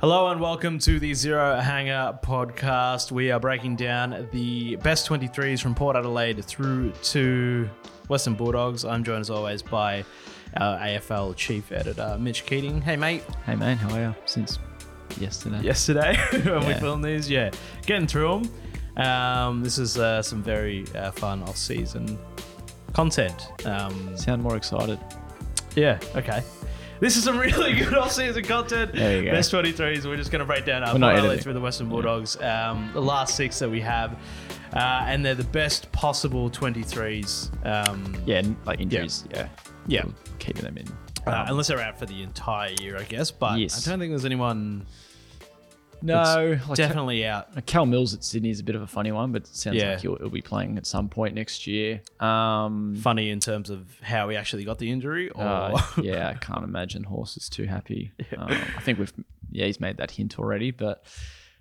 Hello and welcome to the Zero Hanger podcast. We are breaking down the best 23s from Port Adelaide through to Western Bulldogs. I'm joined as always by our AFL chief editor, Mitch Keating. Hey, mate. Hey man, how are you? Since yesterday. Yesterday when we Yeah. filmed these, yeah, getting through them. Um, this is uh, some very uh, fun off-season content. Um, Sound more excited. yeah, okay. This is some really good off-season content. There you go. Best 23s. We're just going to break down our highlights through the Western Bulldogs. Um, the last six that we have. Uh, and they're the best possible 23s. Um, Yeah, like injuries. Yeah. Yeah. We're Keeping them in. uh, unless they're out for the entire year, I guess. But Yes. I don't think there's anyone no, like definitely out. Cal, Cal Mills at Sydney is a bit of a funny one, but it sounds Yeah. like he'll, he'll be playing at some point next year. Um, Funny in terms of how he actually got the injury. Or uh, yeah, I can't imagine Horse is too happy. Um, I think we've yeah he's made that hint already, but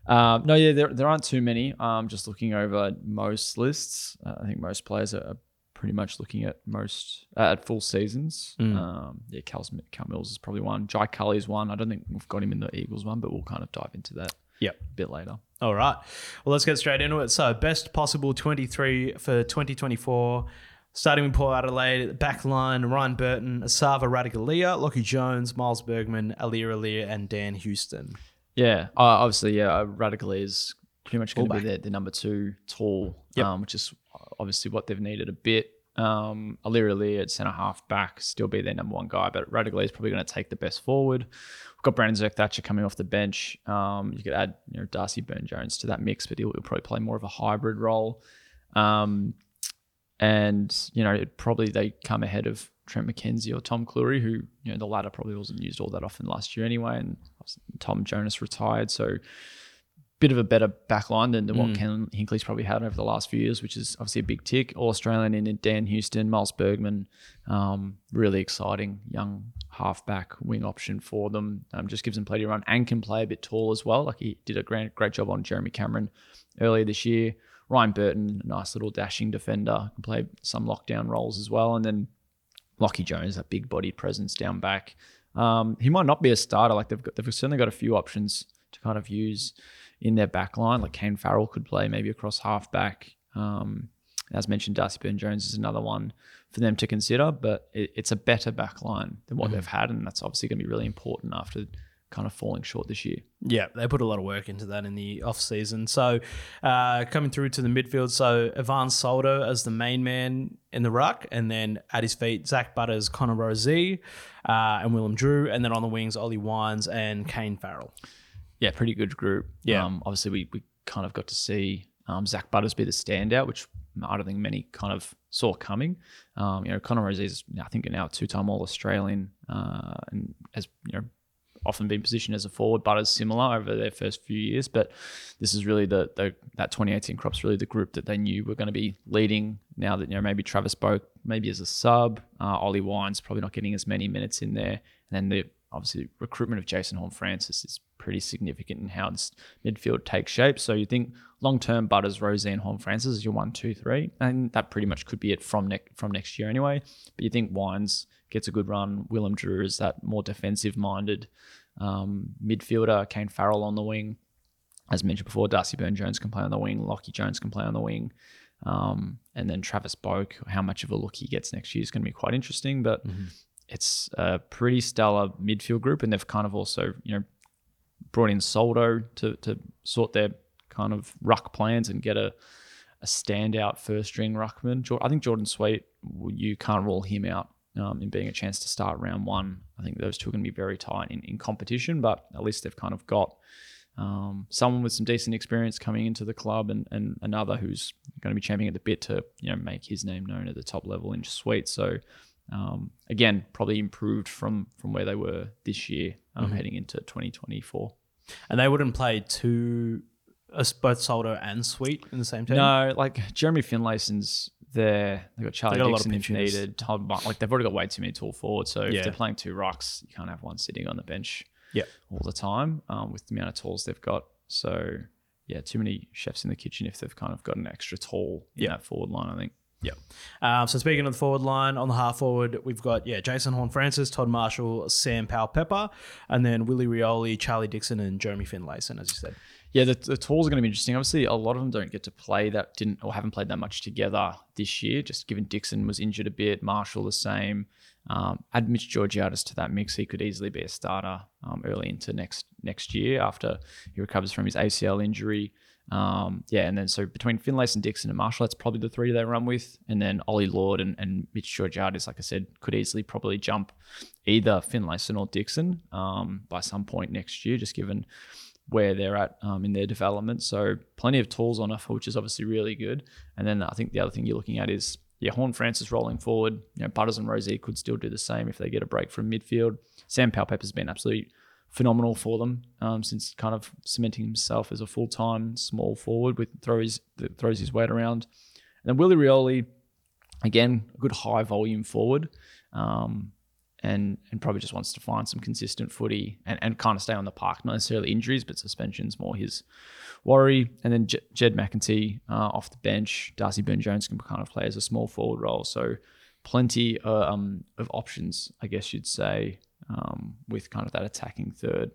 um, no, yeah, there, there aren't too many. Um, just looking over most lists, uh, I think most players are pretty much looking at most uh, at full seasons. Mm. Um, yeah, Cal's, Cal Mills is probably one. Jai Culley is one. I don't think we've got him in the Eagles one, but we'll kind of dive into that Yep. a bit later. All right. Well, let's get straight into it. So, best possible 23 for 2024. Starting with Port Adelaide, at the back line, Ryan Burton, Esava Ratugolea, Lockie Jones, Miles Bergman, Alir Alir, and Dan Houston. Yeah, uh, obviously, yeah, Radical is pretty much going to be their, their number two tall, Yep. um, which is obviously what they've needed a bit. Um, Alir Alir at centre half back, still be their number one guy, but Radical is probably going to take the best forward. We've got Brandon Zerk Thatcher coming off the bench. Um, you could add you know Darcy Byrne Jones to that mix, but he'll, he'll probably play more of a hybrid role. Um, and you know probably they come ahead of Trent McKenzie or Tom Clurey, who you know the latter probably wasn't used all that often last year anyway, and Tom Jonas retired, so bit of a better back line than, than what Ken Hinkley's probably had over the last few years, which is obviously a big tick. All Australian in Dan Houston, Miles Bergman, um, really exciting young halfback wing option for them. Um, just gives them plenty of run and can play a bit tall as well. Like he did a great great job on Jeremy Cameron earlier this year. Ryan Burton, a nice little dashing defender, can play some lockdown roles as well. And then Lockie Jones, that big body presence down back. Um, he might not be a starter. Like they've got, they've certainly got a few options to kind of use in their back line. Like Kane Farrell could play maybe across half back. Um, as mentioned, Darcy Byrne Jones is another one for them to consider, but it, it's a better back line than what they've had, and that's obviously going to be really important after kind of falling short this year. Yeah, they put a lot of work into that in the off season. So, uh, coming through to the midfield, so Ivan Soldo as the main man in the ruck, and then at his feet, Zach Butters, Connor Rozee, uh, and Willem Drew, and then on the wings, Ollie Wines and Kane Farrell. Yeah, pretty good group. Yeah. Um, obviously, we, we kind of got to see um, Zach Butters be the standout, which I don't think many kind of saw coming. Um, you know, Connor Rozee is, I think, now a two-time All Australian uh, and has you know often been positioned as a forward. Butters similar over their first few years, but this is really the, the that 2018 crop's really the group that they knew were going to be leading. Now that you know maybe Travis Boak maybe as a sub, uh, Ollie Wines probably not getting as many minutes in there, and then the obviously recruitment of Jason Horne Francis is pretty significant in how this midfield takes shape. So you think long term Butters, Rozee, and Horne Francis is your one, two, three, and that pretty much could be it from next from next year anyway. But you think Wines gets a good run. Willem Drew is that more defensive minded um, midfielder. Kane Farrell on the wing, as mentioned before. Darcy Byrne Jones can play on the wing. Lockie Jones can play on the wing. Um, and then Travis Boak, how much of a look he gets next year is going to be quite interesting. But it's a pretty stellar midfield group, and they've kind of also, you know, brought in Soldo to to sort their kind of ruck plans and get a a standout first string ruckman. I think Jordan Sweet, you can't rule him out um, in being a chance to start round one. I think those two are going to be very tight in, in competition, but at least they've kind of got um, someone with some decent experience coming into the club and, and another who's going to be championing at the bit to you know make his name known at the top level in Sweet. So um, again, probably improved from from where they were this year, um, heading into 2024. And they wouldn't play two, uh, both Soldo and Sweet in the same team? No, like Jeremy Finlayson's there. They've got Charlie They got a lot of Dixon if needed. Like they've already got way too many tall forwards. So Yeah. if they're playing two rocks, you can't have one sitting on the bench Yeah. all the time um, with the amount of talls they've got. So yeah, too many chefs in the kitchen if they've kind of got an extra tall in that forward line. I think. Yep. Um, so speaking of the forward line, on the half forward, we've got yeah Jason Horne Francis, Todd Marshall, Sam Powell Pepper, and then Willie Rioli, Charlie Dixon, and Jeremy Finlayson, as you said. Yeah, the, the tours are going to be interesting. Obviously, a lot of them don't get to play that didn't or haven't played that much together this year. Just given Dixon was injured a bit, Marshall the same. Um, add Mitch Georgiadis to that mix, he could easily be a starter um, early into next next year after he recovers from his ACL injury. Um, yeah, and then so between Finlayson, Dixon, and Marshall, that's probably the three they run with. And then Ollie Lord and, and Mitch Georgiadis, like I said, could easily probably jump either Finlayson or Dixon um, by some point next year, just given where they're at um, in their development. So plenty of tools on offer, which is obviously really good. And then I think the other thing you're looking at is yeah, Horne Francis rolling forward. You know, Butters and Rozee could still do the same if they get a break from midfield. Sam Powell-Pepper's been absolutely phenomenal for them um, since kind of cementing himself as a full time small forward with throws throws his weight around. And then Willie Rioli, again, a good high volume forward. Um, and and probably just wants to find some consistent footy and, and kind of stay on the park. Not necessarily injuries, but suspensions more his worry. And then J- Jed McEntee uh, off the bench. Darcy Byrne Jones can kind of play as a small forward role. So plenty uh, um, of options, I guess you'd say, um, with kind of that attacking third.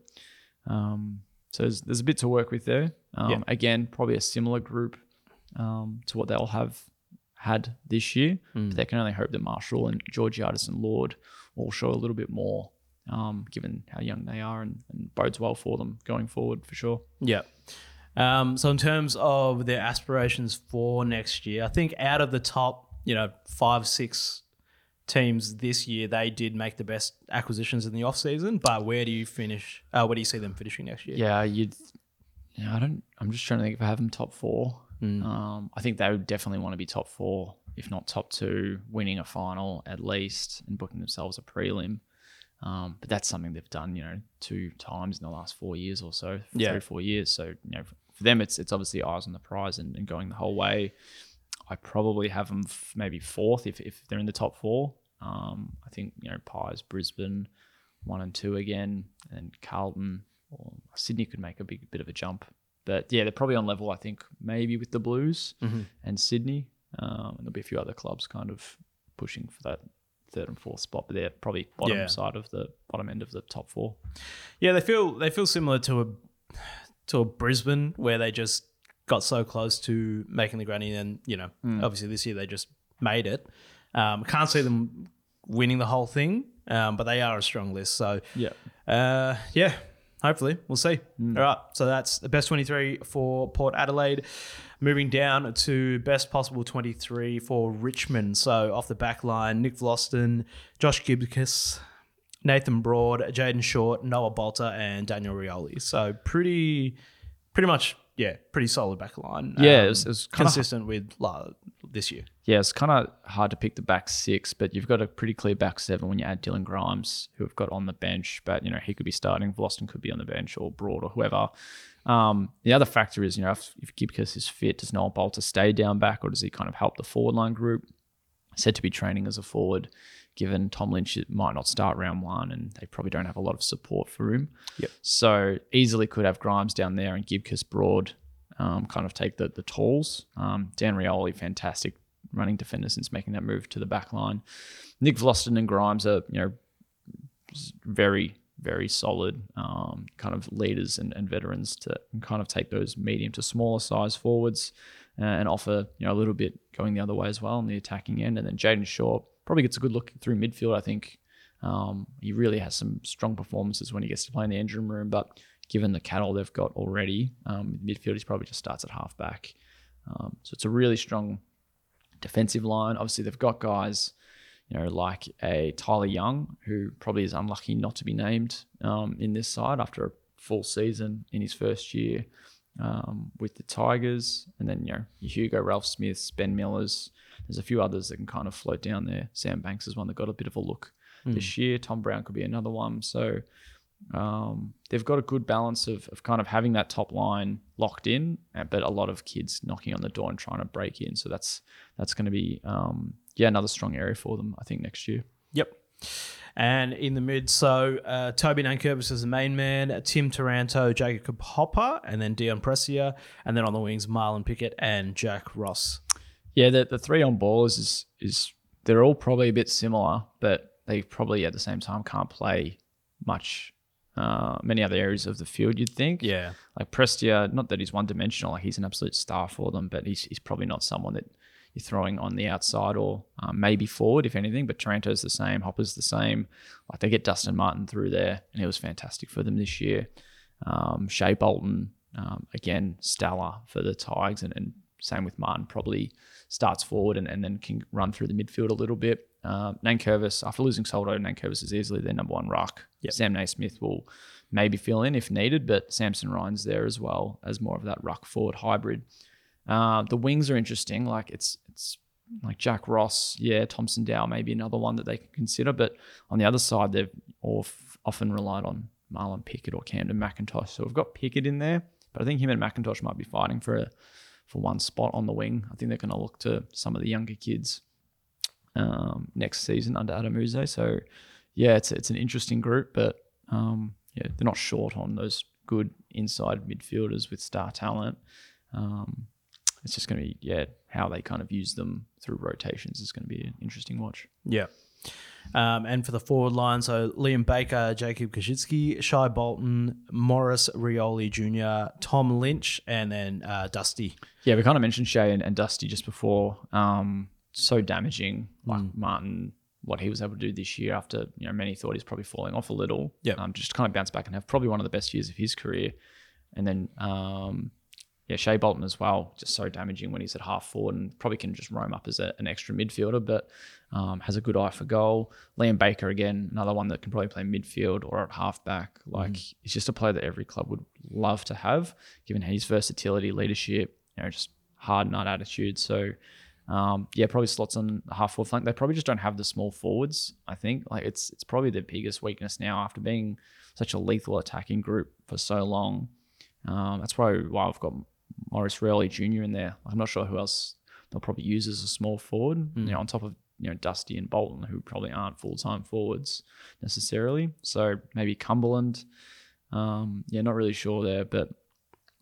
Um, so there's, there's, a bit to work with there. Um, yeah. Again, probably a similar group um, to what they'll have had this year. Mm. But they can only hope that Marshall and Georgiadis and Lord all show a little bit more, um, given how young they are, and, and, bodes well for them going forward for sure. Yeah. Um, so in terms of their aspirations for next year, I think out of the top, you know, five, six teams this year, they did make the best acquisitions in the off season. But where do you finish? Uh, where do you see them finishing next year? Yeah, you'd. Yeah, I don't. I'm just trying to think if I have them top four. Mm. Um, I think they would definitely want to be top four if not top two, winning a final at least and booking themselves a prelim. Um, but that's something they've done, you know, two times in the last four years or so, yeah. three or four years. So, you know, for them, it's it's obviously eyes on the prize and, and going the whole way. I probably have them f- maybe fourth if, if they're in the top four. Um, I think, you know, Pies, Brisbane, one and two again, and Carlton or Sydney could make a big bit of a jump. But yeah, they're probably on level, I think, maybe with the Blues mm-hmm. and Sydney. Um, and there'll be a few other clubs kind of pushing for that third and fourth spot, but they're probably bottom yeah. side of the bottom end of the top four. Yeah, they feel they feel similar to a to a Brisbane where they just got so close to making the granny, and you know, mm. obviously this year they just made it. Um, can't see them winning the whole thing, um, but they are a strong list. So yeah, uh, yeah, hopefully we'll see. Mm. All right, so that's the best twenty three for Port Adelaide. Moving down to best possible 23 for Richmond. So off the back line, Nick Vlastuin, Josh Gibcus, Nathan Broad, Jayden Short, Noah Balta, and Daniel Rioli. So pretty, pretty much, yeah, pretty solid back line. Yeah, um, it was, it was consistent with this year. Yeah, it's kind of hard to pick the back six, but you've got a pretty clear back seven when you add Dylan Grimes, who have got on the bench. But you know he could be starting, Vlastuin could be on the bench, or Broad, or whoever. Um, the other factor is, you know, if, if Gibcus is fit, does Noah Balta stay down back or does he kind of help the forward line group? Said to be training as a forward, given Tom Lynch might not start round one and they probably don't have a lot of support for him. Yep. So easily could have Grimes down there and Gibcus broad um, kind of take the, the tools. Um, Dan Rioli, fantastic running defender since making that move to the back line. Nick Vlastuin and Grimes are, you know, very very solid um, kind of leaders and, and, veterans to kind of take those medium to smaller size forwards uh, and offer you know a little bit going the other way as well on the attacking end. And then Jayden Short probably gets a good look through midfield. I think um, he really has some strong performances when he gets to play in the engine room. But given the cattle they've got already, um, midfield he probably just starts at halfback. Um, so it's a really strong defensive line. Obviously they've got guys you know, like a Tyler Young, who probably is unlucky not to be named um, in this side after a full season in his first year um, with the Tigers. And then, you know, Hugo, Ralph Smiths, Ben Millers. There's a few others that can kind of float down there. Sam Banks is one that got a bit of a look mm. this year. Tom Brown could be another one. So um, they've got a good balance of, of kind of having that top line locked in, but a lot of kids knocking on the door and trying to break in. So that's that's going to be um, yeah, another strong area for them, I think, next year. Yep. And in the mid, so uh, Toby Nankervis is the main man, Tim Taranto, Jacob Hopper, and then Dion Prestia. And then on the wings, Marlon Pickett and Jack Ross. Yeah, the, the three on ballers is is they're all probably a bit similar, but they probably at the same time can't play much uh, many other areas of the field. You'd think. Yeah. Like Prestia, not that he's one dimensional, like he's an absolute star for them, but he's he's probably not someone that you're throwing on the outside or um, maybe forward, if anything. But Taranto's the same, Hopper's the same. Like they get Dustin Martin through there, and it was fantastic for them this year. Um, Shai Bolton, um, again, stellar for the Tigers, and, and, same with Martin, probably starts forward and, and then can run through the midfield a little bit. Uh, Nankervis, after losing Soldo, Nankervis is easily their number one ruck. Yep. Sam Naismith will maybe fill in if needed, but Samson Ryan's there as well as more of that ruck forward hybrid. Uh, the wings are interesting. Like it's it's like Jack Ross, yeah, Thomson Dow, maybe another one that they can consider. But on the other side, they've often relied on Marlon Pickett or Kamdyn McIntosh. So we've got Pickett in there, but I think him and McIntosh might be fighting for a, for one spot on the wing. I think they're going to look to some of the younger kids um, next season under Adem Yze. So yeah, it's it's an interesting group, but um, yeah, they're not short on those good inside midfielders with star talent. Um, it's just going to be yeah how they kind of use them through rotations is going to be an interesting watch. Yeah. Um, and for the forward line, so Liam Baker, Jacob Koschitzke, Shai Bolton, Maurice Rioli Jr., Tom Lynch, and then uh, Dusty. Yeah, we kind of mentioned Shai and, and Dusty just before. Um, so damaging, like mm. Martin, what he was able to do this year after you know many thought he's probably falling off a little. Yeah, um, just kind of bounce back and have probably one of the best years of his career. And then um, yeah, Shai Bolton as well, just so damaging when he's at half forward and probably can just roam up as a, an extra midfielder, but um, has a good eye for goal. Liam Baker, again, another one that can probably play midfield or at halfback. Like, mm. he's just a player that every club would love to have, given his versatility, leadership, you know, just hard nut attitude. So, um, yeah, probably slots on half forward flank. They probably just don't have the small forwards. I think like it's it's probably their biggest weakness now after being such a lethal attacking group for so long. Um, that's probably why I've got Maurice Rioli Jr. in there. I'm not sure who else they'll probably use as a small forward. Mm. You know, on top of you know Dusty and Bolton, who probably aren't full time forwards necessarily. So maybe Cumberland. Um, yeah, not really sure there, but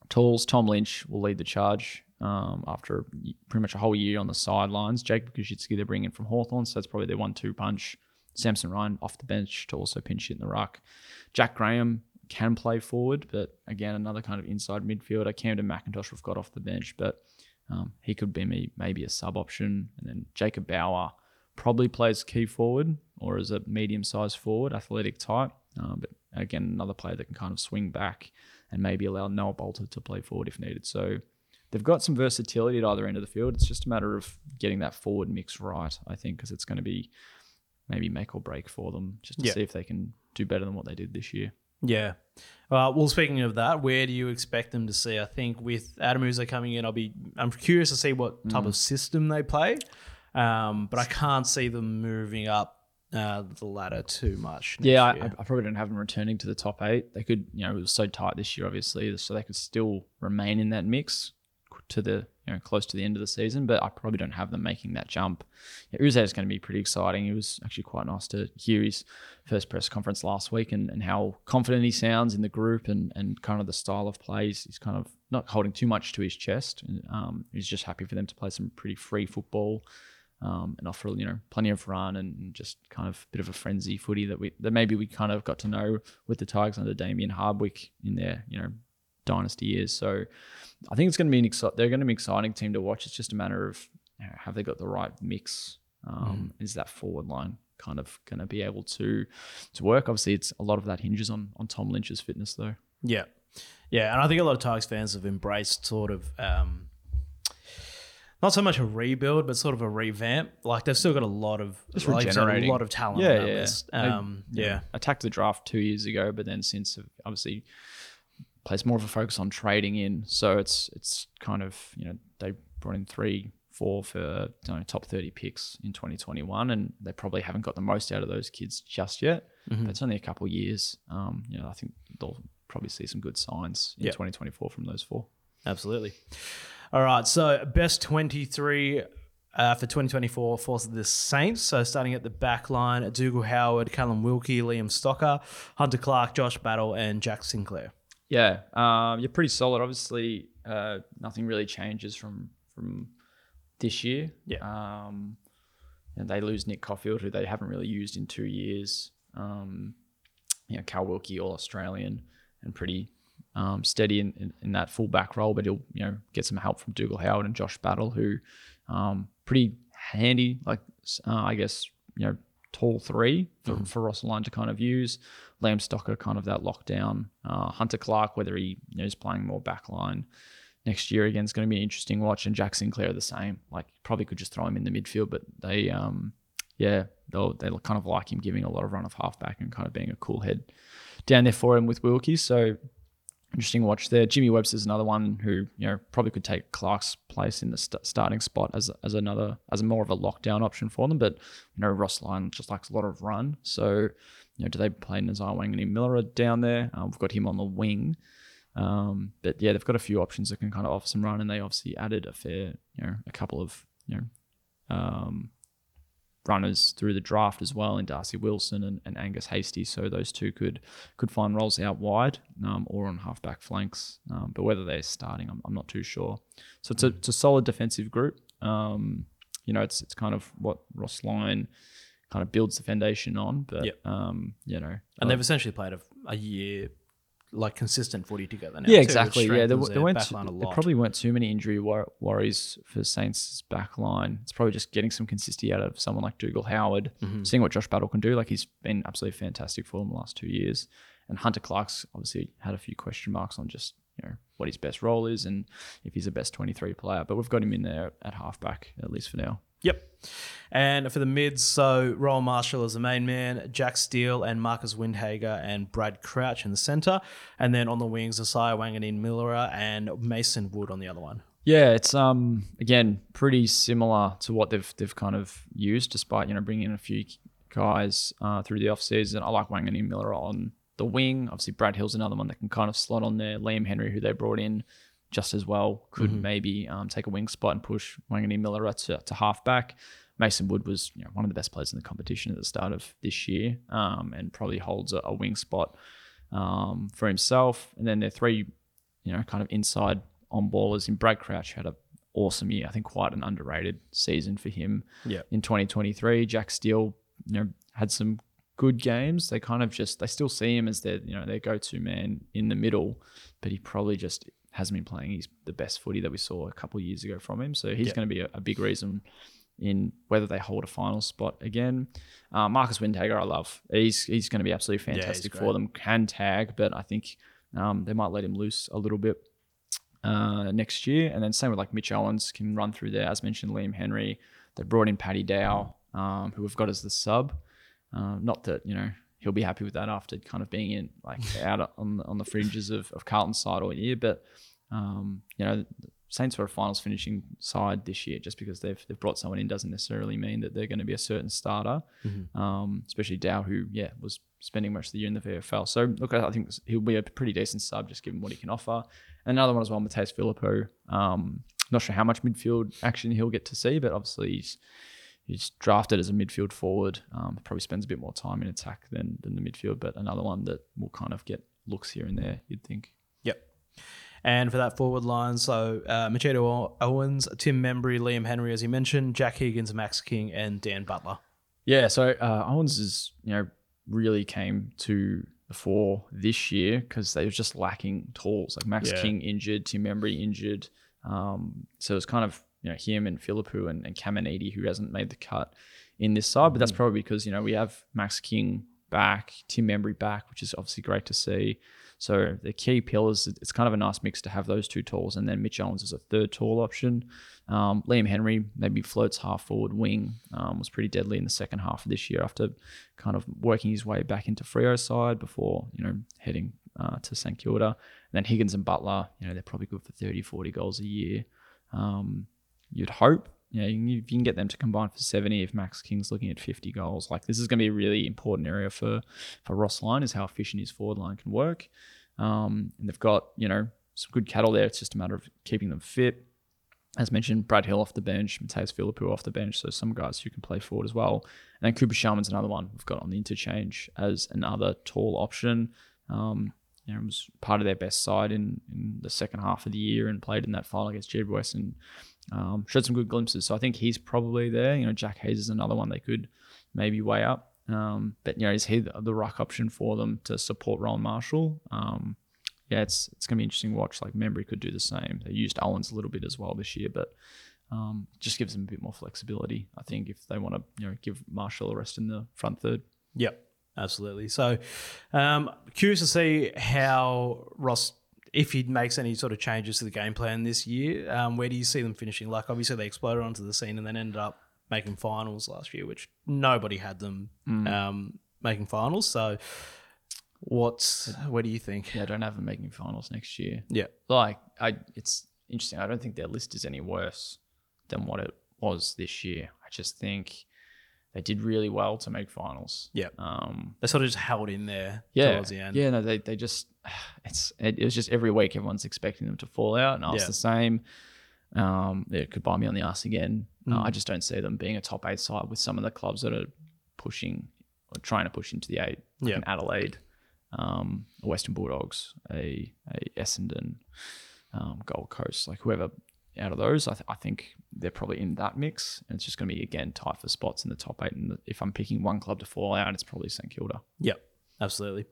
Tools, Tom Lynch will lead the charge um, after pretty much a whole year on the sidelines. Jake Koschitzke they're bringing from Hawthorn, so that's probably their one-two punch. Samson Ryan off the bench to also pinch hit in the ruck. Jack Graham can play forward, but again, another kind of inside midfielder. Kamdyn McIntosh we've got off the bench, but um, he could be maybe a sub option. And then Jacob Bauer probably plays key forward or as a medium sized forward, athletic type. Um, but again, another player that can kind of swing back and maybe allow Noah Balta to play forward if needed. So they've got some versatility at either end of the field. It's just a matter of getting that forward mix right, I think, because it's going to be maybe make or break for them just to yeah. see if they can do better than what they did this year. Yeah. Uh, well, speaking of that, where do you expect them to see? I think with Adem Yze coming in, I'll be I'm curious to see what type mm. of system they play, um, but I can't see them moving up uh, the ladder too much. Yeah, I, I, probably don't have them returning to the top eight. They could, you know, it was so tight this year, obviously, so they could still remain in that mix to the you know close to the end of the season, but I probably don't have them making that jump. Yeah, Yze is going to be pretty exciting. It was actually quite nice to hear his first press conference last week and, and how confident he sounds in the group and, and kind of the style of plays. He's kind of not holding too much to his chest. Um, he's just happy for them to play some pretty free football. Um, and offer you know plenty of run and just kind of a bit of a frenzy footy that we that maybe we kind of got to know with the Tigers under Damien Hardwick in their you know dynasty years. So I think it's going to be an exci- they're going to be an exciting team to watch. It's just a matter of you know, have they got the right mix? Um, mm. Is that forward line kind of going to be able to to work? Obviously, it's a lot of that hinges on on Tom Lynch's fitness, though. Yeah, yeah, and I think a lot of Tigers fans have embraced sort of. Um, not so much a rebuild, but sort of a revamp. Like they've still got a lot of Just like a lot of talent. Yeah, yeah. Um, yeah. yeah. Attacked the draft two years ago, but then since obviously place more of a focus on trading in. So it's it's kind of you know they brought in three, four for you know, top thirty picks in 2021, and they probably haven't got the most out of those kids just yet. Mm-hmm. But it's only a couple years. Um, you know, I think they'll probably see some good signs in yep. 2024 from those four. Absolutely. All right, so best 23 uh, for 2024 for the Saints. So starting at the back line, Dougal Howard, Callum Wilkie, Liam Stocker, Hunter Clark, Josh Battle, and Jack Sinclair. Yeah, um, you're pretty solid. Obviously, uh, nothing really changes from from this year. Yeah. Um, and they lose Nick Coffield, who they haven't really used in two years. Um, you know, Cal Wilkie, all Australian, and pretty um, steady in, in, in, that full back role, but he'll you know get some help from Dougal Howard and Josh Battle, who um, pretty handy, like uh, I guess you know tall three for, mm. for Ross Lyon to kind of use. Liam Stocker kind of that lockdown. Uh, Hunter Clark, whether he you know, is playing more backline next year again, is going to be an interesting watch. And Jack Sinclair the same. Like probably could just throw him in the midfield, but they um yeah they'll they kind of like him giving a lot of run of halfback and kind of being a cool head down there for him with Wilkie. So interesting watch there. Jimmy Webster's another one who you know probably could take Clark's place in the st- starting spot as as another as more of a lockdown option for them. But you know Ross Lyon just likes a lot of run, so know do they play Nasiah Wanganeen-Milera down there? Um, we've got him on the wing. Um, but yeah, they've got a few options that can kind of offer some run, and they obviously added a fair, you know, a couple of you know um, runners through the draft as well in Darcy Wilson and, and Angus Hastie. So those two could could find roles out wide um, or on halfback flanks. Um, but whether they're starting, I'm, I'm, not too sure. So it's a, it's a solid defensive group. Um, you know, it's it's kind of what Ross Lyon kind of builds the foundation on. But yep. um, you know, and they've essentially played a, a year like consistent footy together now. Yeah, exactly. Yeah, there, there weren't too, there probably weren't too many injury wor- worries for Saints back line. It's probably just getting some consistency out of someone like Dougal Howard, mm-hmm. seeing what Josh Battle can do. Like he's been absolutely fantastic for them the last two years. And Hunter Clark's obviously had a few question marks on just you know what his best role is and if he's a best twenty three player. But we've got him in there at halfback at least for now. Yep. And for the mids, so Rowan Marshall is the main man, Jack Steele and Marcus Windhager and Brad Crouch in the centre. And then on the wings, Nasiah Wanganeen-Milera and Mason Wood on the other one. Yeah, it's um again pretty similar to what they've they've kind of used, despite you know bringing in a few guys uh, through the off season. I like Wanganeen-Milera on the wing. Obviously, Brad Hill's another one that can kind of slot on there. Liam Henry, who they brought in, just as well could mm-hmm. maybe um, take a wing spot and push Wanganeen-Milera to, to halfback. Mason Wood was you know, one of the best players in the competition at the start of this year um, and probably holds a, a wing spot um, for himself. And then their three, you know, kind of inside on ballers in Brad Crouch had an awesome year. I think quite an underrated season for him yeah. in 2023. Jack Steele, you know, had some good games. They kind of just they still see him as their you know their go-to man in the middle, but he probably just hasn't been playing He's the best footy that we saw a couple of years ago from him. So he's yeah. going to be a, a, big reason in whether they hold a final spot again. Uh, Marcus Windhager, I love. He's he's going to be absolutely fantastic yeah, for them. Can tag, but I think um, they might let him loose a little bit uh, next year. And then same with like Mitch Owens can run through there. As mentioned, Liam Henry. They brought in Paddy Dow, um, who we've got as the sub. Uh, not that you know he'll be happy with that after kind of being in like out on on the fringes of, of Carlton's side all year. But um, you know, Saints were a finals finishing side this year. Just because they've they've brought someone in doesn't necessarily mean that they're going to be a certain starter. Mm-hmm. Um, especially Dow, who yeah was spending much of the year in the VFL. So look, I think he'll be a pretty decent sub just given what he can offer. And another one as well, Mattaes Phillipou. Um, not sure how much midfield action he'll get to see, but obviously he's he's drafted as a midfield forward. Um, probably spends a bit more time in attack than than the midfield, but another one that will kind of get looks here and there. You'd think. Yep. And for that forward line, so uh, Mitchito Owens, Tim Membrey, Liam Henry, as you mentioned, Jack Higgins, Max King, and Dan Butler. Yeah, so uh, Owens is you know really came to the fore this year because they were just lacking tools. Like Max yeah. King injured, Tim Membrey injured, um, so it's kind of you know him and Phillipou and, and Caminiti who hasn't made the cut in this side, but that's mm. probably because you know we have Max King back, Tim Membrey back, which is obviously great to see. So the key pillars, it's kind of a nice mix to have those two tools, and then Mitch Owens is a third tall option. Um, Liam Henry maybe floats half forward wing, um, was pretty deadly in the second half of this year after kind of working his way back into Freo's side before you know heading uh, to St Kilda. And then Higgins and Butler, you know they're probably good for 30, 40 goals a year. Um, you'd hope. You know, you can get them to combine for 70, if Max King's looking at 50 goals, like this is going to be a really important area for for Ross Lyon is how efficient his forward line can work. Um, and they've got you know some good cattle there. It's just a matter of keeping them fit. As mentioned, Brad Hill off the bench, Mattaes Phillipou off the bench, so some guys who can play forward as well. And then Cooper Sharman's another one we've got on the interchange as another tall option. Um, you know, was part of their best side in, in the second half of the year and played in that final against Jed GWS and um, showed some good glimpses. So I think he's probably there. You know, Jack Hayes is another one they could maybe weigh up. Um, but you know, is he the, the ruck option for them to support Rowan Marshall? Um, yeah, it's it's gonna be interesting to watch. Like Membrey could do the same. They used Owens a little bit as well this year, but um, just gives them a bit more flexibility. I think if they want to, you know, give Marshall a rest in the front third. Yep, absolutely. So, um, curious to see how Ross, if he makes any sort of changes to the game plan this year. Um, where do you see them finishing? Like, obviously, they exploded onto the scene and then ended up making finals last year, which nobody had them um, making finals. So, what's what do you think? Yeah, I don't have them making finals next year. Yeah, Like, I it's interesting. I don't think their list is any worse than what it was this year. I just think they did really well to make finals. yeah. Um, They sort of just held in there yeah, towards the end. yeah. No, they they just it's it, it was just every week everyone's expecting them to fall out, and I was Yeah. the same. Um, it could buy me on the ass again. Uh, Mm. I just don't see them being a top eight side with some of the clubs that are pushing or trying to push into the eight. Like Yeah. an Adelaide, um, a Western Bulldogs, a a Essendon, um, Gold Coast, like whoever out of those, I, th- I think they're probably in that mix, and it's just going to be again tight for spots in the top eight. And if I'm picking one club to fall out, it's probably St Kilda. Yep, absolutely.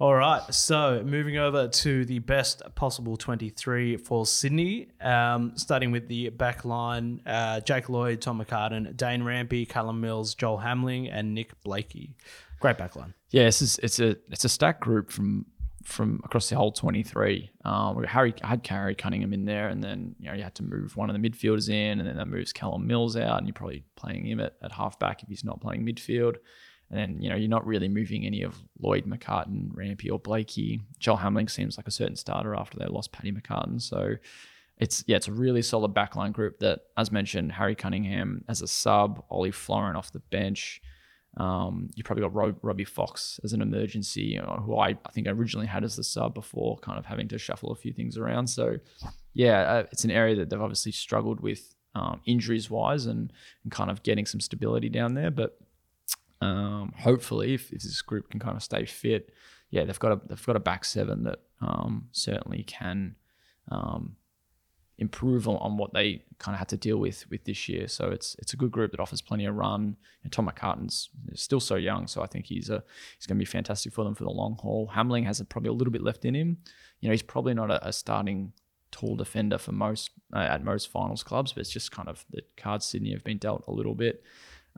All right, so moving over to the best possible 23 for Sydney, um, starting with the back line uh, Jake Lloyd, Tom McCartin, Dane Rampe, Callum Mills, Joel Hamling, and Nick Blakey. Great back line. Yeah, it's is it's a it's a stack group from from across the whole 23. Um, Harry had Harry Cunningham in there, and then you know you had to move one of the midfielders in, and then that moves Callum Mills out, and you're probably playing him at, at halfback if he's not playing midfield. And then you know you're not really moving any of Lloyd, McCartin, Rampe, or Blakey. Joel Hamling seems like a certain starter after they lost Paddy McCartin, so it's yeah, it's a really solid backline group that, as mentioned, Harry Cunningham as a sub, Ollie Florent off the bench. Um, you probably got Rob, Robbie Fox as an emergency, you know, who I, I think I originally had as the sub before kind of having to shuffle a few things around. So, yeah, uh, it's an area that they've obviously struggled with um, injuries wise and, and kind of getting some stability down there. But um, hopefully, if, if this group can kind of stay fit, yeah, they've got a they've got a back seven that um, certainly can um, improve on, on what they kind of had to deal with with this year. So it's it's a good group that offers plenty of run. And Tom McCartin's still so young, so I think he's a he's going to be fantastic for them for the long haul. Hamling has a, probably a little bit left in him. You know, he's probably not a, a starting tall defender for most uh, at most finals clubs, but it's just kind of the cards Sydney have been dealt a little bit.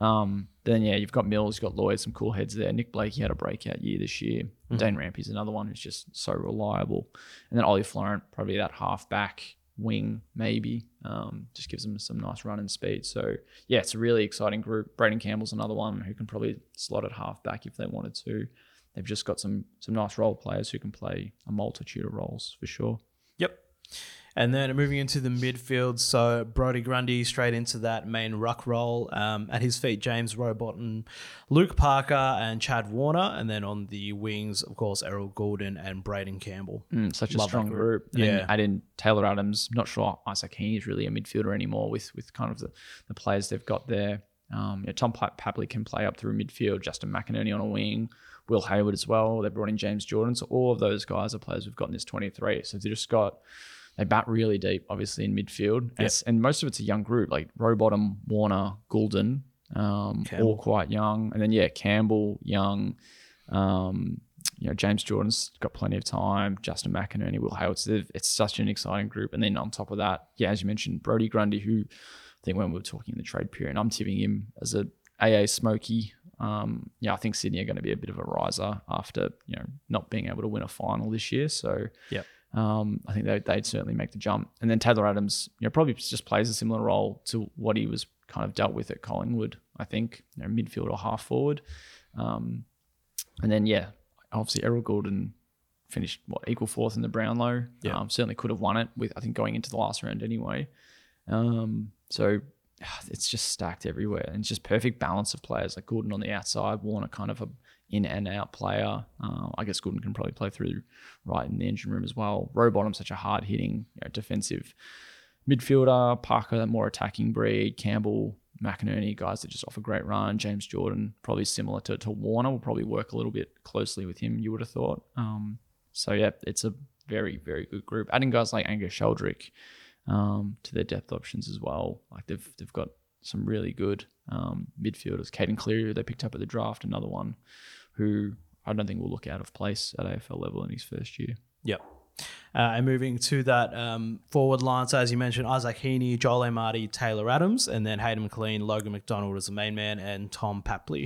Um, then yeah, you've got Mills, you've got Lloyd, some cool heads there. Nick Blakey had a breakout year this year. Dane Rampe's another one who's just so reliable. And then Ollie Florent, probably that half back wing, maybe. Um, just gives them some nice run and speed. So yeah, it's a really exciting group. Braden Campbell's another one who can probably slot at half back if they wanted to. They've just got some some nice role players who can play a multitude of roles for sure. And then moving into the midfield, so Brodie Grundy straight into that main ruck role. Um, at his feet, James Rowbottom, Luke Parker, and Chad Warner. And then on the wings, of course, Errol Gulden and Braden Campbell. Mm, such a Love that strong group. group. And Yeah. add in Taylor Adams. Not sure Isaac Heaney is really a midfielder anymore with with kind of the, the players they've got there. Um, yeah, Tom Pa- Papley can play up through midfield. Justin McInerney on a wing. Will Hayward as well. They brought in James Jordon. So all of those guys are players we've got in this 23. So they just got they bat really deep, obviously in midfield, and, and most of it's a young group like Rowbottom, Warner, Gulden, um, all quite young, and then yeah, Campbell, young. Um, you know, James Jordon's got plenty of time. Justin McInerney, Will Hayward. So it's such an exciting group. And then on top of that, yeah, as you mentioned, Brodie Grundy, who I think when we were talking in the trade period, I'm tipping him as a AA Smoky. Um, yeah, I think Sydney are going to be a bit of a riser after you know not being able to win a final this year. So Yep. um, I think they, they'd certainly make the jump. And then Taylor Adams, you know, probably just plays a similar role to what he was kind of dealt with at Collingwood. I think you know, midfield or half forward. Um, and then yeah, obviously Errol Gulden finished what equal fourth in the Brownlow. Yeah. Um, certainly could have won it with I think going into the last round anyway. Um, so it's just stacked everywhere, and it's just perfect balance of players like Gulden on the outside, Warner kind of a in and out player. Uh, I guess Gulden can probably play through right in the engine room as well. Rowbottom such a hard hitting you know, defensive midfielder. Parker that more attacking breed. Campbell. McInerney, guys that just offer great run. James Jordon, probably similar to, to Warner, will probably work a little bit closely with him, you would have thought. Um, so, yeah, it's a very, very good group. Adding guys like Angus Sheldrick, um, to their depth options as well. Like they've they've got some really good um, midfielders. Caiden Cleary, who they picked up at the draft, another one who I don't think will look out of place at AFL level in his first year. Yep. Uh, and moving to that um, forward line, so as you mentioned, Isaac Heaney, Joel Amartey, Taylor Adams, and then Hayden McLean, Logan McDonald as the main man, and Tom Papley.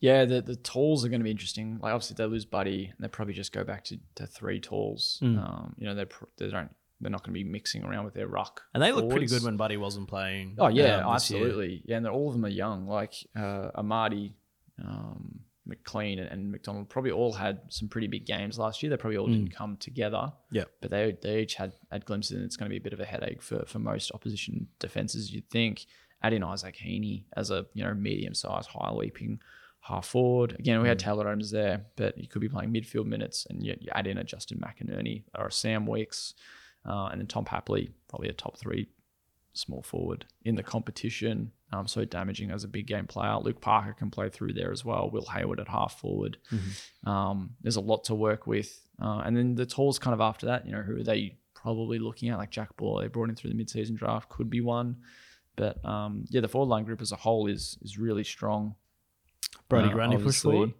Yeah, the the tools are going to be interesting. Like obviously they lose Buddy, and they probably just go back to, to three tools. Mm. Um, you know they pr- they don't they're not going to be mixing around with their ruck. And they look pretty good when Buddy wasn't playing. Oh yeah, um, year. absolutely. Yeah, and they're, all of them are young. Like uh, Amartey, um, McLean, and, McDonald probably all had some pretty big games last year. They probably all didn't come together. Yep. but they they each had had glimpses, and it's going to be a bit of a headache for for most opposition defenses. You'd think. Add in Isaac Heaney as a you know medium sized, high leaping half forward. Again, we had Taylor Adams there, but he could be playing midfield minutes, and you, you add in a Justin McInerney or a Sam Wicks, uh, and then Tom Papley, probably a top three small forward in the competition. Um, so damaging as a big game player. Luke Parker can play through there as well. Will Hayward at half forward. Um, there's a lot to work with. Uh, and then the tools kind of after that, you know, who are they probably looking at? Like Jack Ball, they brought in through the mid-season draft, could be one. But um, yeah, the forward line group as a whole is is really strong. Brodie Uh, Grundy push forward.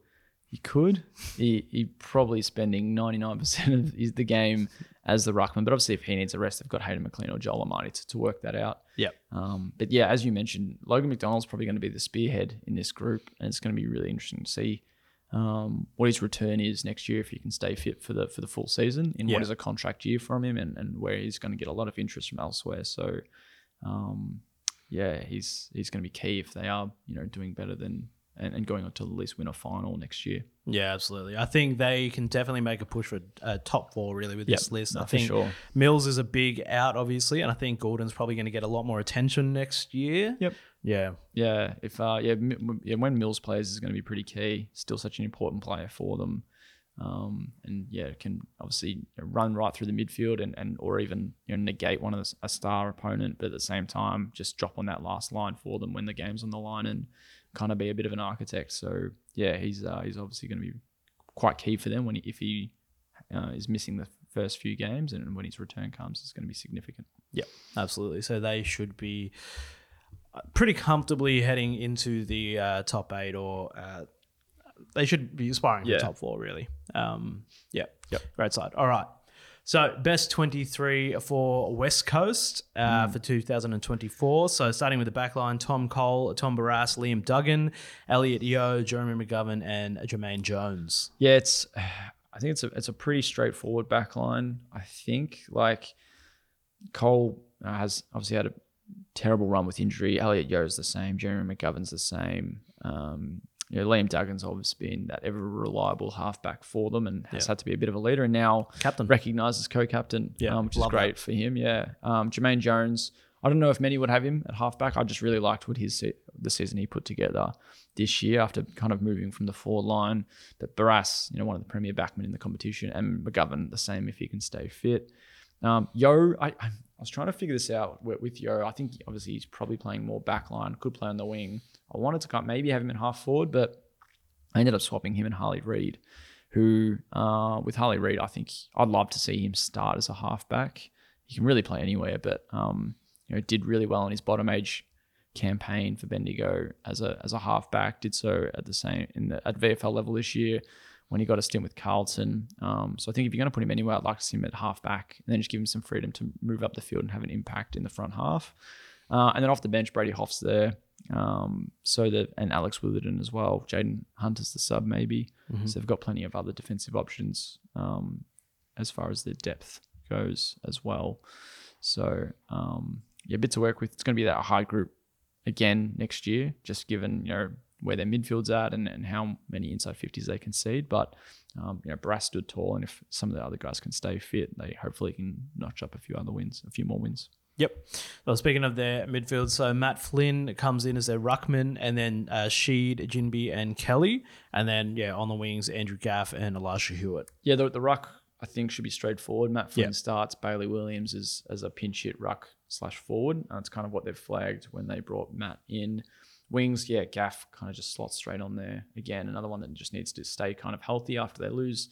He could. He he probably spending ninety nine percent of his, the game as the ruckman. But obviously, if he needs a rest, they've got Hayden McLean or Joel Amartey to, to work that out. Yep. Um, but yeah, as you mentioned, Logan McDonald's probably going to be the spearhead in this group, and it's going to be really interesting to see um, what his return is next year if he can stay fit for the for the full season in Yeah. what is a contract year from him, and, and where he's going to get a lot of interest from elsewhere. So, um, yeah, he's he's going to be key if they are you know doing better than and, and going on to at least win a final next year. Yeah, absolutely. I think they can definitely make a push for a top four really with this Yep, list. I think sure. Mills is a big out, obviously, and I think Gulden's probably going to get a lot more attention next year. Yep. Yeah. Yeah, if uh, yeah, M- M- yeah, when Mills plays is going to be pretty key. Still such an important player for them, um, and yeah, can obviously run right through the midfield and, and or even you know negate one of the, a star opponent, but at the same time just drop on that last line for them when the game's on the line and kind of be a bit of an architect. So yeah, he's uh, he's obviously going to be quite key for them when he, if he uh, is missing the first few games and when his return comes, it's going to be significant. Yep, absolutely. So they should be uh, pretty comfortably heading into the uh, top eight, or uh, they should be aspiring Yeah. for top four, really. Um, yeah, Yep. great side. All right. So best 23 for West Coast uh, Hmm. for 2024. So starting with the backline, Tom Cole, Tom Barrass, Liam Duggan, Elliot Yeo, Jeremy McGovern, and Jermaine Jones. Yeah, it's. I think it's a it's a pretty straightforward back line. I think like Cole uh, has obviously had a terrible run with injury. Elliot Yeo is the same. Jeremy McGovern's the same. Um, you know, Liam Duggan's obviously been that ever reliable halfback for them and has Yeah. had to be a bit of a leader. And now Captain. recognised as co-captain, Yeah, um, which is great for him. Yeah, um, Jermaine Jones. I don't know if many would have him at halfback. I just really liked what his se- the season he put together this year after kind of moving from the forward line. But Barrass, you know, one of the premier backmen in the competition, and McGovern the same if he can stay fit. Um, Yeo, I, I was trying to figure this out with, Yeo. I think obviously he's probably playing more backline, could play on the wing. I wanted to maybe have him in half forward, but I ended up swapping him and Harley Reid, who uh, with Harley Reid, I think I'd love to see him start as a halfback. He can really play anywhere, but um, you know, did really well in his bottom age campaign for Bendigo as a as a halfback. Did so at the same in the at VFL level this year when he got a stint with Carlton. Um, so I think if you're going to put him anywhere, I'd like to see him at halfback and then just give him some freedom to move up the field and have an impact in the front half. Uh, and then off the bench, Brady Hough's there. Um, so that and Alex Witherden as well. Jayden Hunter's the sub maybe. So they've got plenty of other defensive options um, as far as their depth goes as well. So um, yeah, a bit to work with. It's going to be that high group again next year, just given you know where their midfield's at and, and how many inside fifties they concede. But um, you know, Brass stood tall, and if some of the other guys can stay fit, they hopefully can notch up a few other wins, a few more wins. Yep. Well, speaking of their midfield, so Matt Flynn comes in as their ruckman, and then uh, Sheed, Ginbey, and Kelly, and then yeah, on the wings, Andrew Gaff and Elijah Hewett. Yeah, the, the ruck I think should be straightforward. Matt Flynn Yeah. starts. Bailey Williams is as a pinch hit ruck slash forward. That's kind of what they've flagged when they brought Matt in. Wings, yeah, Gaff kind of just slots straight on there. Again, another one that just needs to stay kind of healthy after they lose,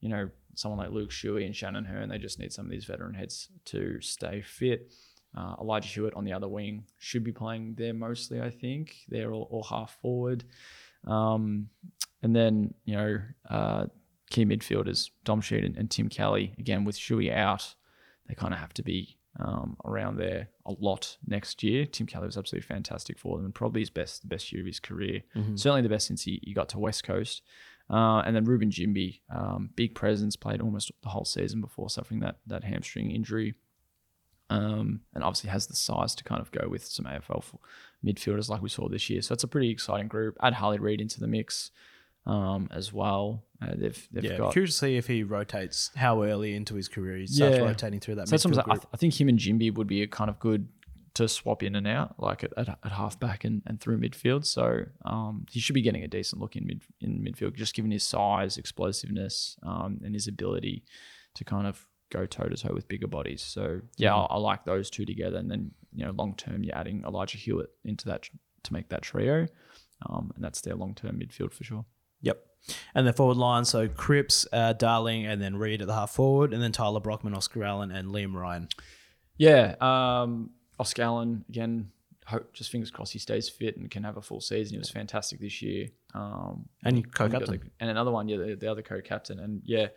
you know, someone like Luke Shuey and Shannon Hurn, they just need some of these veteran heads to stay fit. Uh, Elijah Hewett on the other wing should be playing there mostly, I think. They're all, all half forward. Um, and then, you know, uh, key midfielders, Dom Sheed and, and, Tim Kelly, again, with Shuey out, they kind of have to be um, around there a lot next year. Tim Kelly was absolutely fantastic for them and probably his best, the best year of his career. Mm-hmm. Certainly the best since he, he got to West Coast. Uh, and then Reuben Ginbey, um, big presence, played almost the whole season before suffering that that hamstring injury. Um, and obviously has the size to kind of go with some AFL midfielders like we saw this year. So it's a pretty exciting group. Add Harley Reid into the mix um, as well. Uh, they've, they've yeah, got. Curious to see if he rotates how early into his career he starts yeah. rotating through that. So I, th- I, think him and Ginbey would be a kind of good to swap in and out, like at, at, at halfback and, and through midfield. So um, he should be getting a decent look in mid in midfield, just given his size, explosiveness, um, and his ability to kind of go toe to toe with bigger bodies. So yeah, mm-hmm. I, I, like those two together. And then you know, long term, you're adding Elijah Hewett into that to make that trio, um, and that's their long term midfield for sure. Yep. And the forward line, so Cripps, uh, Darling, and then Reid at the half forward, and then Tyler Brockman, Oscar Allen, and Liam Ryan. Yeah, um, Oscar Allen again. Hope just fingers crossed he stays fit and can have a full season. He was fantastic this year. Um, and co-captain, and another one, yeah, the, the other co-captain, and yeah,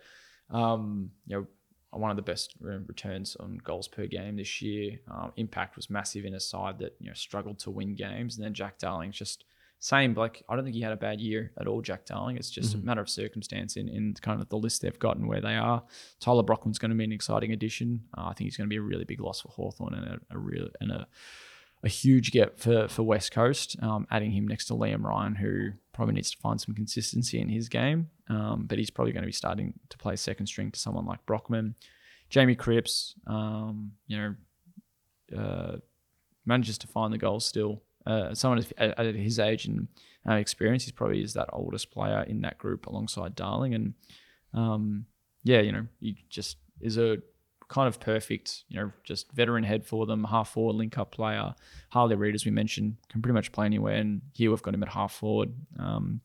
um, you know, one of the best returns on goals per game this year. Um, impact was massive in a side that you know struggled to win games, and then Jack Darling's just same. Like I don't think he had a bad year at all, Jack Darling. It's just mm-hmm. a matter of circumstance in, in kind of the list they've gotten where they are. Tyler Brockman's going to be an exciting addition. Uh, I think he's going to be a really big loss for Hawthorn and a, a real and a a huge get for for West Coast. Um, adding him next to Liam Ryan, who probably needs to find some consistency in his game, um, but he's probably going to be starting to play second string to someone like Brockman. Jamie Cripps, um, you know, uh, manages to find the goals still uh, someone at, at, his age and uh, experience, he's probably is that oldest player in that group alongside Darling. And um, yeah, you know, he just is a kind of perfect, you know, just veteran head for them, half forward link up player. Harley Reid, as we mentioned, can pretty much play anywhere. And here we've got him at half forward. Um,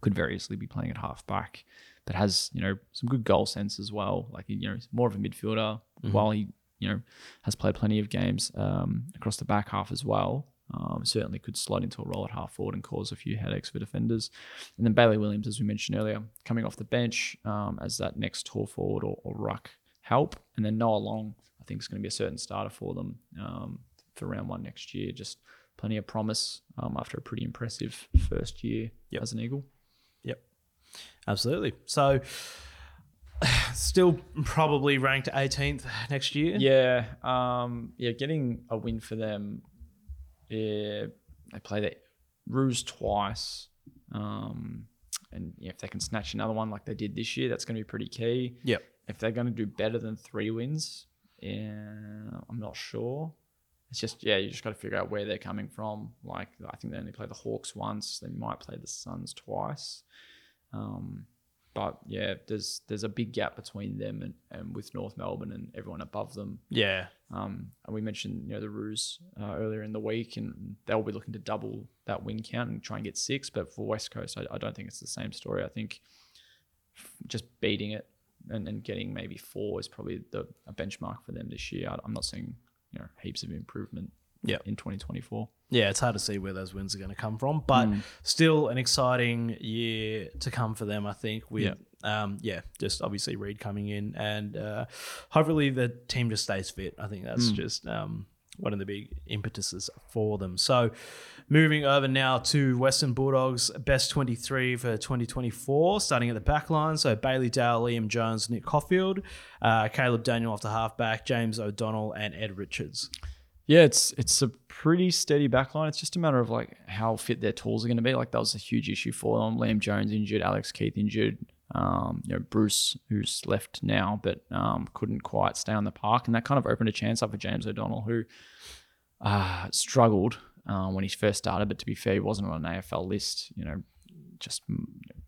could very easily be playing at half back, but has, you know, some good goal sense as well. Like, you know, he's more of a midfielder mm-hmm. while he, you know, has played plenty of games um, across the back half as well. Um, certainly could slide into a role at half forward and cause a few headaches for defenders. And then Bailey Williams, as we mentioned earlier, coming off the bench um, as that next tall forward or, or, ruck help. And then Noah Long, I think, is going to be a certain starter for them um, for round one next year. Just plenty of promise um, after a pretty impressive first year yep. as an Eagle. Yep, absolutely. So still probably ranked 18th next year. Yeah, um, yeah, getting a win for them yeah, they play the Roos twice. Um, and if they can snatch another one like they did this year, that's going to be pretty key. Yep. If they're going to do better than three wins, yeah, I'm not sure. It's just yeah, you just got to figure out where they're coming from. Like I think they only play the Hawks once. They might play the Suns twice. Um, but yeah, there's there's a big gap between them and, and with North Melbourne and everyone above them. Yeah. Um, and we mentioned you know the Roos uh, earlier in the week, and they'll be looking to double that win count and try and get six. But for West Coast, I, I don't think it's the same story. I think just beating it and, and getting maybe four is probably the a benchmark for them this year. I'm not seeing you know heaps of improvement yeah. in 2024. Yeah, it's hard to see where those wins are going to come from, but mm. still an exciting year to come for them, I think. With yeah, um, yeah just obviously Reid coming in, and uh, hopefully the team just stays fit. I think that's mm. just um, one of the big impetuses for them. So, moving over now to Western Bulldogs best 23 for 2024, starting at the back line. So, Bailey Dale, Liam Jones, Nick Coffield, uh, Caleb Daniel off the halfback, James O'Donnell, and Ed Richards. Yeah, it's it's a pretty steady backline. It's just a matter of like how fit their talls are going to be. Like that was a huge issue for them. Liam Jones injured, Alex Keith injured. Um, you know Bruce, who's left now, but um, couldn't quite stay on the park, and that kind of opened a chance up for James O'Donnell, who uh, struggled uh, when he first started. But to be fair, he wasn't on an AFL list. You know, just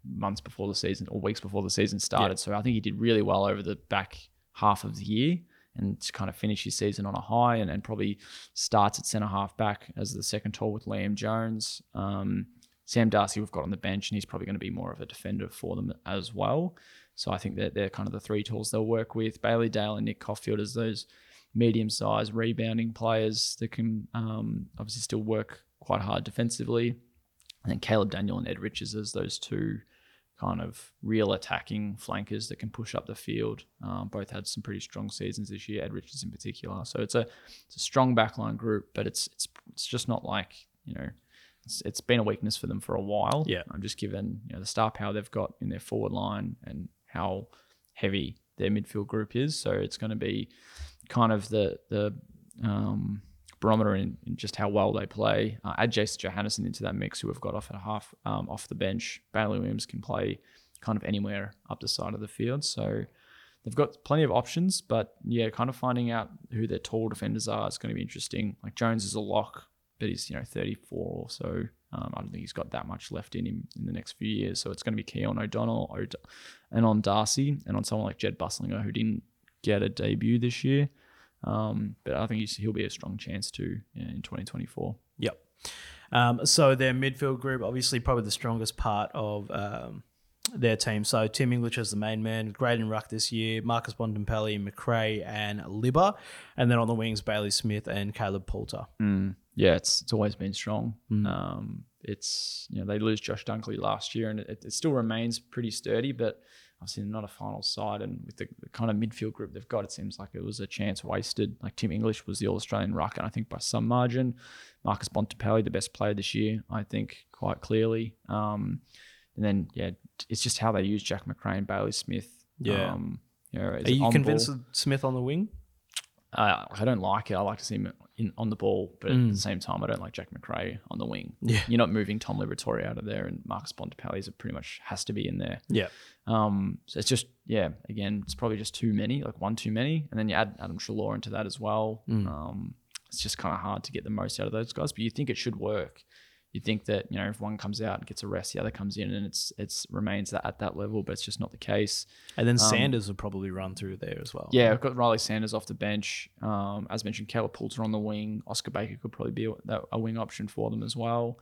months before the season or weeks before the season started. Yeah. So I think he did really well over the back half of the year and to kind of finish his season on a high and, and probably starts at centre half back as the second tall with Liam Jones. Um, Sam Darcy we've got on the bench, and he's probably going to be more of a defender for them as well. So I think that they're kind of the three talls they'll work with. Bailey Dale and Nick Coffield as those medium-sized rebounding players that can um, obviously still work quite hard defensively. And then Caleb Daniel and Ed Richards as those two kind of real attacking flankers that can push up the field. Um, both had some pretty strong seasons this year, Ed Richards in particular. So it's a it's a strong backline group, but it's it's it's just not like you know. It's, it's been a weakness for them for a while. Yeah. I'm just given you know the star power they've got in their forward line and how heavy their midfield group is. So it's going to be kind of the the um, barometer in, in, just how well they play. Uh, add Jason Johannisen into that mix, who have got off at half um, off the bench. Bailey Williams can play kind of anywhere up the side of the field, so they've got plenty of options. But yeah, kind of finding out who their tall defenders are is going to be interesting. Like Jones is a lock, but he's you know 34 or so. Um, I don't think he's got that much left in him in the next few years. So it's going to be key on O'Donnell and on Darcy and on someone like Jed Busslinger, who didn't get a debut this year. Um, but I think he'll be a strong chance too in 2024. Yep. Um, so their midfield group, obviously, probably the strongest part of um, their team. So Tim English as the main man, great in ruck this year. Marcus Bontempelli, McRae, and Libba, and then on the wings, Bailey Smith and Caleb Poulter. Mm. Yeah, it's it's always been strong. Mm. Um, it's you know they lose Josh Dunkley last year, and it, it still remains pretty sturdy, but obviously not a final side, and with the, the, kind of midfield group they've got, it seems like it was a chance wasted. Like Tim English was the All Australian ruck, and I think by some margin, Marcus Bontempelli, the best player this year, I think quite clearly. Um, and then yeah, it's just how they use Jack McRae and Bailey Smith. Yeah. Um, you know, Are you convinced ball. with Smith on the wing? Uh, I don't like it. I like to see him in, on the ball, but mm. at the same time, I don't like Jack McRae on the wing. Yeah, you're not moving Tom Liberatore out of there, and Marcus Bontempelli is pretty much has to be in there. Yeah. Um. So it's just yeah. Again, it's probably just too many, like one too many, and then you add Adam Treloar into that as well. Mm. Um. It's just kind of hard to get the most out of those guys, but you think it should work you think that you know if one comes out and gets a rest, the other comes in and it's it's remains that at that level, but it's just not the case. And then um, Sanders will probably run through there as well. Yeah, I've got Riley Sanders off the bench. Um, as mentioned, Caleb Poulter on the wing. Oskar Baker could probably be a, a wing option for them as well.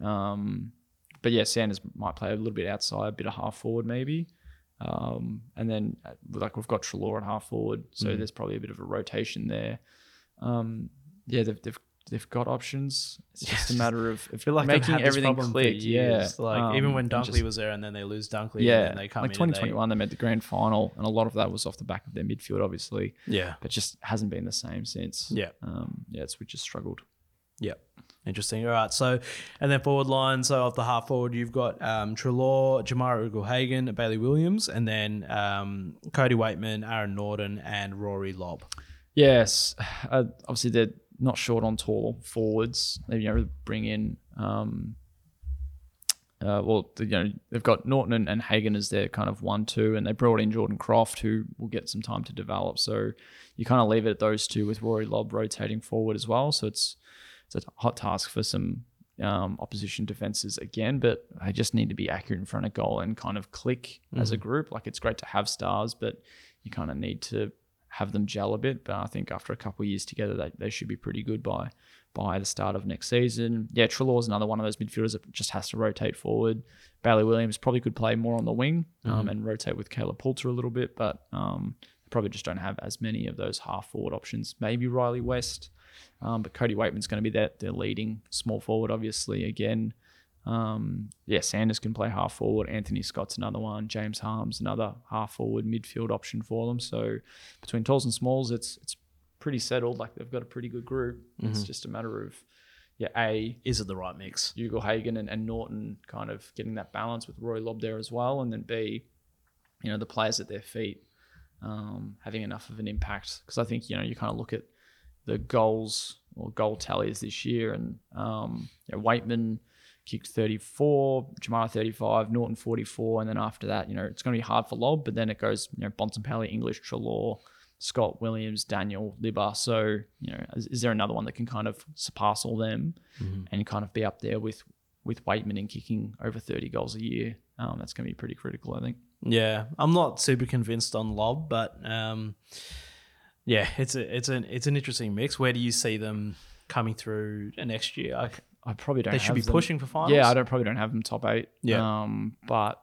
Um, but yeah, Sanders might play a little bit outside, a bit of half forward maybe. Um, and then uh, like we've got Treloar at half forward, so mm. there's probably a bit of a rotation there. Um, yeah, they've, they've they've got options. It's just a matter of, of like making everything click. Yeah, like um, even when Dunkley just, was there, and then they lose Dunkley. Yeah, they come like 2021, they, they made the grand final, and a lot of that was off the back of their midfield, obviously. Yeah, but just hasn't been the same since. Yeah, um, yeah, it's we just struggled. Yeah. Interesting. All right. So, and then forward line. So, off the half forward, you've got um, Treloar, Jamarra Ugle-Hagan, Bailey Williams, and then um, Cody Weightman, Aaron Naughton, and Rory Lobb. Yes. Uh, obviously, they're not short on tall forwards. They you know bring in um, uh, well you know they've got Naughton and, and Hagan as their kind of one two, and they brought in Jordan Croft who will get some time to develop. So you kind of leave it at those two with Rory Lobb rotating forward as well. So it's it's a hot task for some um, opposition defenses again, but they just need to be accurate in front of goal and kind of click mm-hmm. as a mm. group. Like it's great to have stars, but you kind of need to have them gel a bit. But I think after a couple of years together, they, they should be pretty good by by the start of next season. Yeah, is another one of those midfielders that just has to rotate forward. Bailey Williams probably could play more on the wing um, mm-hmm. and rotate with Caleb Poulter a little bit, but um, probably just don't have as many of those half forward options. Maybe Riley West, um, but Cody Weightman's going to be that their leading small forward, obviously. Again, um, yeah, Sanders can play half forward. Anthony Scott's another one. James Harmes another half forward midfield option for them. So between talls and smalls, it's it's pretty settled. Like they've got a pretty good group. Mm-hmm. It's just a matter of yeah, a is it the right mix? Ugle-Hagan and, and Naughton kind of getting that balance with Roy Lobb there as well, and then B, you know, the players at their feet um, having enough of an impact. Because I think you know you kind of look at the goals or goal tallies this year, and um, you know, Weightman kicked 34, Jamarra 35, Naughton 44, and then after that, you know, it's going to be hard for Lobb, but then it goes, you know, Bontempelli, English, Treloar, Scott Williams, Daniel, Libba. So, you know, is, is, there another one that can kind of surpass all them mm-hmm. and kind of be up there with with Weightman and kicking over 30 goals a year? Um, that's going to be pretty critical, I think. Yeah, I'm not super convinced on Lobb, but um, yeah, it's a it's an it's an interesting mix. Where do you see them coming through next year? I, I probably don't. They should be them- pushing for finals. Yeah, I don't probably don't have them top eight. Yeah. Um, but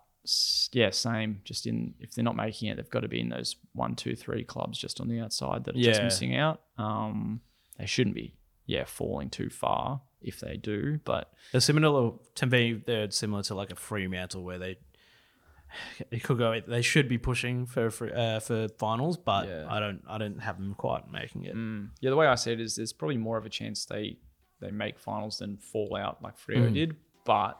yeah, same. Just in if they're not making it, they've got to be in those one, two, three clubs just on the outside that are just missing out. Um, they shouldn't be. Yeah, falling too far if they do. But They're similar to me. They're similar to like a Fremantle where they it could go. They should be pushing for for, uh, for finals, but Yeah. I don't. I don't have them quite making it. Mm. Yeah, the way I see it is there's probably more of a chance they they make finals than fall out like Freo Mm. did. But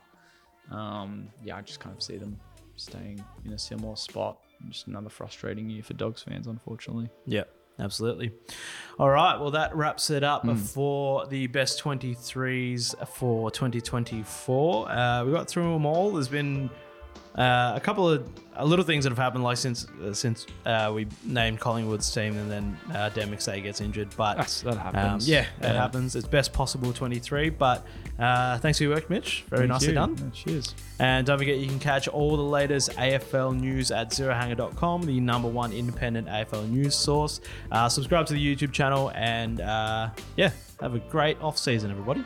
um, yeah, I just kind of see them staying in a similar spot. Just another frustrating year for Dogs fans, unfortunately. Yeah, absolutely. All right. Well, that wraps it up Hmm. for the best 23s for 2024. Uh, we got through them all. There's been uh, a couple of uh, little things that have happened, like since uh, since uh, we named Collingwood's team and then uh, Dan McStay gets injured. But That's, that um, happens. yeah, it happens. It's best possible 23. But uh, thanks for your work, Mitch. Very Thank nicely you. done. Yeah, cheers. And don't forget, you can catch all the latest AFL news at zerohanger.com, the number one independent AFL news source. Uh, subscribe to the YouTube channel and uh, yeah, have a great off season, everybody.